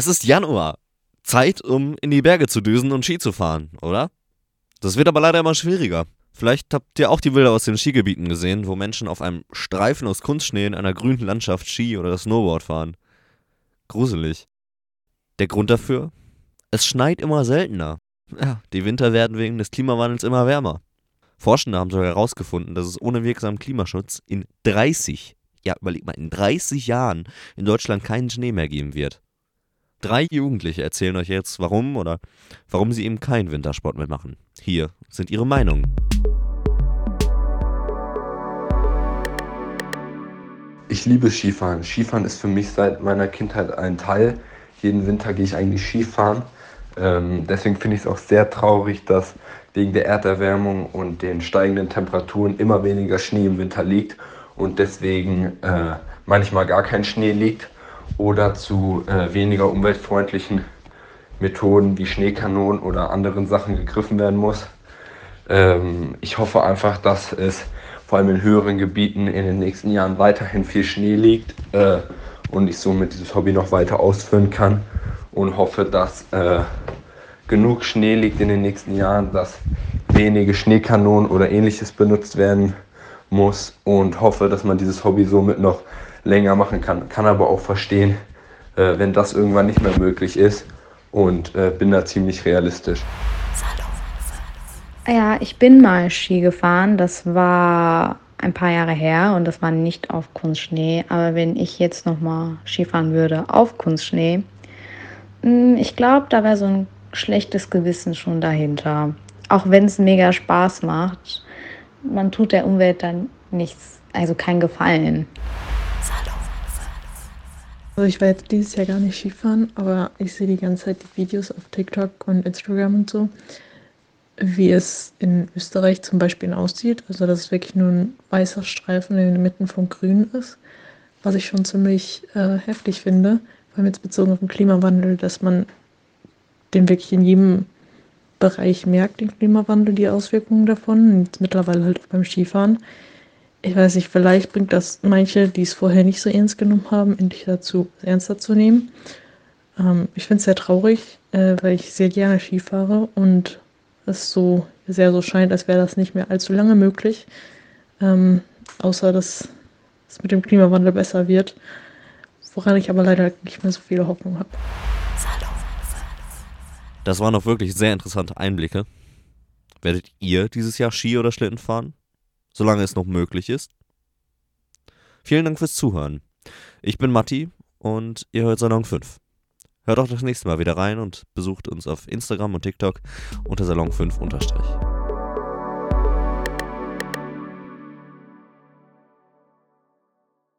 Es ist Januar. Zeit, um in die Berge zu düsen und Ski zu fahren, oder? Das wird aber leider immer schwieriger. Vielleicht habt ihr auch die Bilder aus den Skigebieten gesehen, wo Menschen auf einem Streifen aus Kunstschnee in einer grünen Landschaft Ski oder Snowboard fahren. Gruselig. Der Grund dafür? Es schneit immer seltener. Ja, die Winter werden wegen des Klimawandels immer wärmer. Forschende haben sogar herausgefunden, dass es ohne wirksamen Klimaschutz in 30, ja überleg mal, in 30 Jahren in Deutschland keinen Schnee mehr geben wird. Drei Jugendliche erzählen euch jetzt, warum oder warum sie eben keinen Wintersport mehr machen. Hier sind ihre Meinungen. Ich liebe Skifahren. Skifahren ist für mich seit meiner Kindheit ein Teil. Jeden Winter gehe ich eigentlich Skifahren. Ähm, deswegen finde ich es auch sehr traurig, dass wegen der Erderwärmung und den steigenden Temperaturen immer weniger Schnee im Winter liegt und deswegen äh, manchmal gar kein Schnee liegt oder zu äh, weniger umweltfreundlichen Methoden wie Schneekanonen oder anderen Sachen gegriffen werden muss. Ähm, ich hoffe einfach, dass es vor allem in höheren Gebieten in den nächsten Jahren weiterhin viel Schnee liegt äh, und ich somit dieses Hobby noch weiter ausführen kann und hoffe, dass äh, genug Schnee liegt in den nächsten Jahren, dass wenige Schneekanonen oder ähnliches benutzt werden muss und hoffe, dass man dieses Hobby somit noch länger machen kann. Kann aber auch verstehen, äh, wenn das irgendwann nicht mehr möglich ist und äh, bin da ziemlich realistisch. Ja, ich bin mal Ski gefahren. Das war ein paar Jahre her und das war nicht auf Kunstschnee. Aber wenn ich jetzt noch mal Skifahren würde auf Kunstschnee, hm, ich glaube, da wäre so ein schlechtes Gewissen schon dahinter. Auch wenn es mega Spaß macht, man tut der Umwelt dann nichts, also keinen Gefallen. Also ich jetzt dieses Jahr gar nicht Skifahren, aber ich sehe die ganze Zeit die Videos auf TikTok und Instagram und so, wie es in Österreich zum Beispiel aussieht. Also dass es wirklich nur ein weißer Streifen in der Mitte vom Grün ist, was ich schon ziemlich äh, heftig finde vor allem jetzt bezogen auf den Klimawandel, dass man den wirklich in jedem Bereich merkt, den Klimawandel, die Auswirkungen davon. Und mittlerweile halt auch beim Skifahren. Ich weiß nicht, vielleicht bringt das manche, die es vorher nicht so ernst genommen haben, endlich dazu, ernster zu nehmen. Ähm, ich finde es sehr traurig, äh, weil ich sehr gerne Ski fahre und es so sehr so scheint, als wäre das nicht mehr allzu lange möglich. Ähm, außer dass es mit dem Klimawandel besser wird woran ich aber leider nicht mehr so viele Hoffnung habe. Das waren auch wirklich sehr interessante Einblicke. Werdet ihr dieses Jahr Ski oder Schlitten fahren? Solange es noch möglich ist? Vielen Dank fürs Zuhören. Ich bin Matti und ihr hört Salon 5. Hört auch das nächste Mal wieder rein und besucht uns auf Instagram und TikTok unter Salon 5 unterstrich.